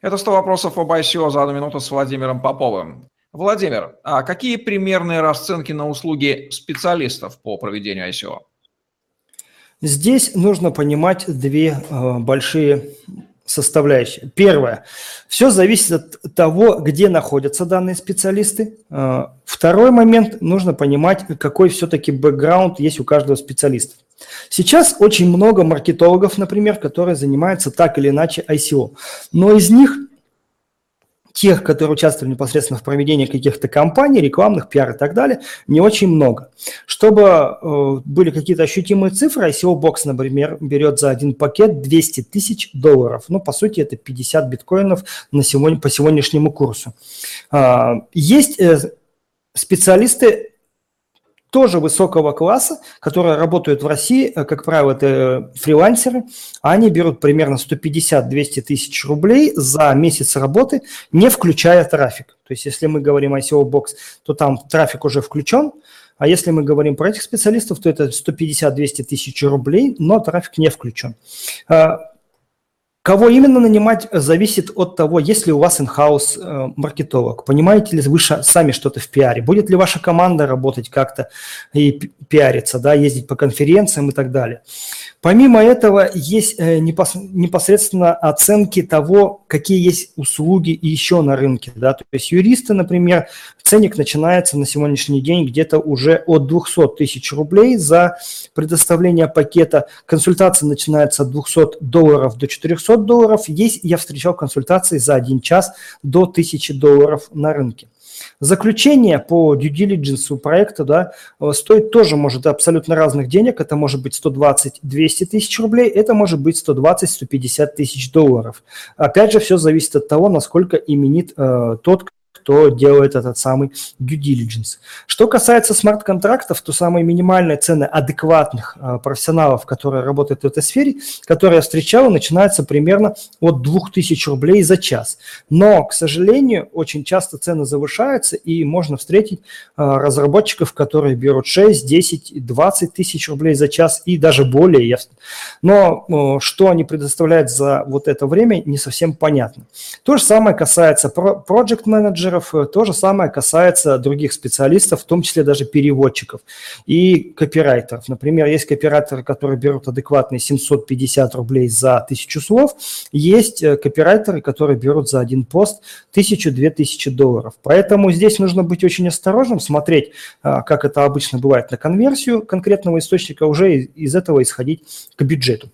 Это 100 вопросов об ICO за одну минуту с Владимиром Поповым. Владимир, а какие примерные расценки на услуги специалистов по проведению ICO? Здесь нужно понимать две э, большие составляющие. Первое. Все зависит от того, где находятся данные специалисты. Э, второй момент. Нужно понимать, какой все-таки бэкграунд есть у каждого специалиста. Сейчас очень много маркетологов, например, которые занимаются так или иначе ICO. Но из них тех, которые участвовали непосредственно в проведении каких-то кампаний, рекламных, пиар и так далее, не очень много. Чтобы э, были какие-то ощутимые цифры, ICO Box, например, берет за один пакет 200 тысяч долларов. Ну, по сути, это 50 биткоинов на сегодня, по сегодняшнему курсу. Э, есть э, специалисты тоже высокого класса, которые работают в России, э, как правило, это э, фрилансеры, они берут примерно 150-200 тысяч рублей за месяц работы, не включая трафик. То есть если мы говорим о SEO Box, то там трафик уже включен, а если мы говорим про этих специалистов, то это 150-200 тысяч рублей, но трафик не включен. Кого именно нанимать, э, зависит от того, есть ли у вас in-house э, маркетолог, понимаете ли вы сами что-то в пиаре, будет ли ваша команда работать как-то и пиариться, да, ездить по конференциям и так далее. Помимо этого, есть э, непосредственно оценки того, какие есть услуги еще на рынке. Да? То есть юристы, например, ценник начинается на сегодняшний день где-то уже от 200 тысяч рублей за предоставление пакета. Консультация начинается от 200 долларов до 400 долларов. Есть, я встречал консультации за один час до 1000 долларов на рынке. Заключение по due diligence проекта да, стоит тоже может абсолютно разных денег. Это может быть 120-200 тысяч рублей, это может быть 120-150 тысяч долларов. Опять же, все зависит от того, насколько именит э, тот, кто делает этот самый due diligence. Что касается смарт-контрактов, то самые минимальные цены адекватных э, профессионалов, которые работают в этой сфере, которые я встречал, начинаются примерно от 2000 рублей за час. Но, к сожалению, очень часто цены завышаются, и можно встретить э, разработчиков, которые берут 6, 10, 20 тысяч рублей за час и даже более. Но э, что они предоставляют за вот это время, не совсем понятно. То же самое касается project менеджеров менеджеров. Э, то же самое касается других специалистов, в том числе даже переводчиков и копирайтеров. Например, есть копирайтеры, которые берут адекватные 750 рублей за тысячу слов. Есть э, копирайтеры, которые берут за один пост 1000-2000 долларов. Поэтому здесь нужно быть очень осторожным, смотреть, э, как это обычно бывает на конверсию конкретного источника, уже из этого исходить к бюджету.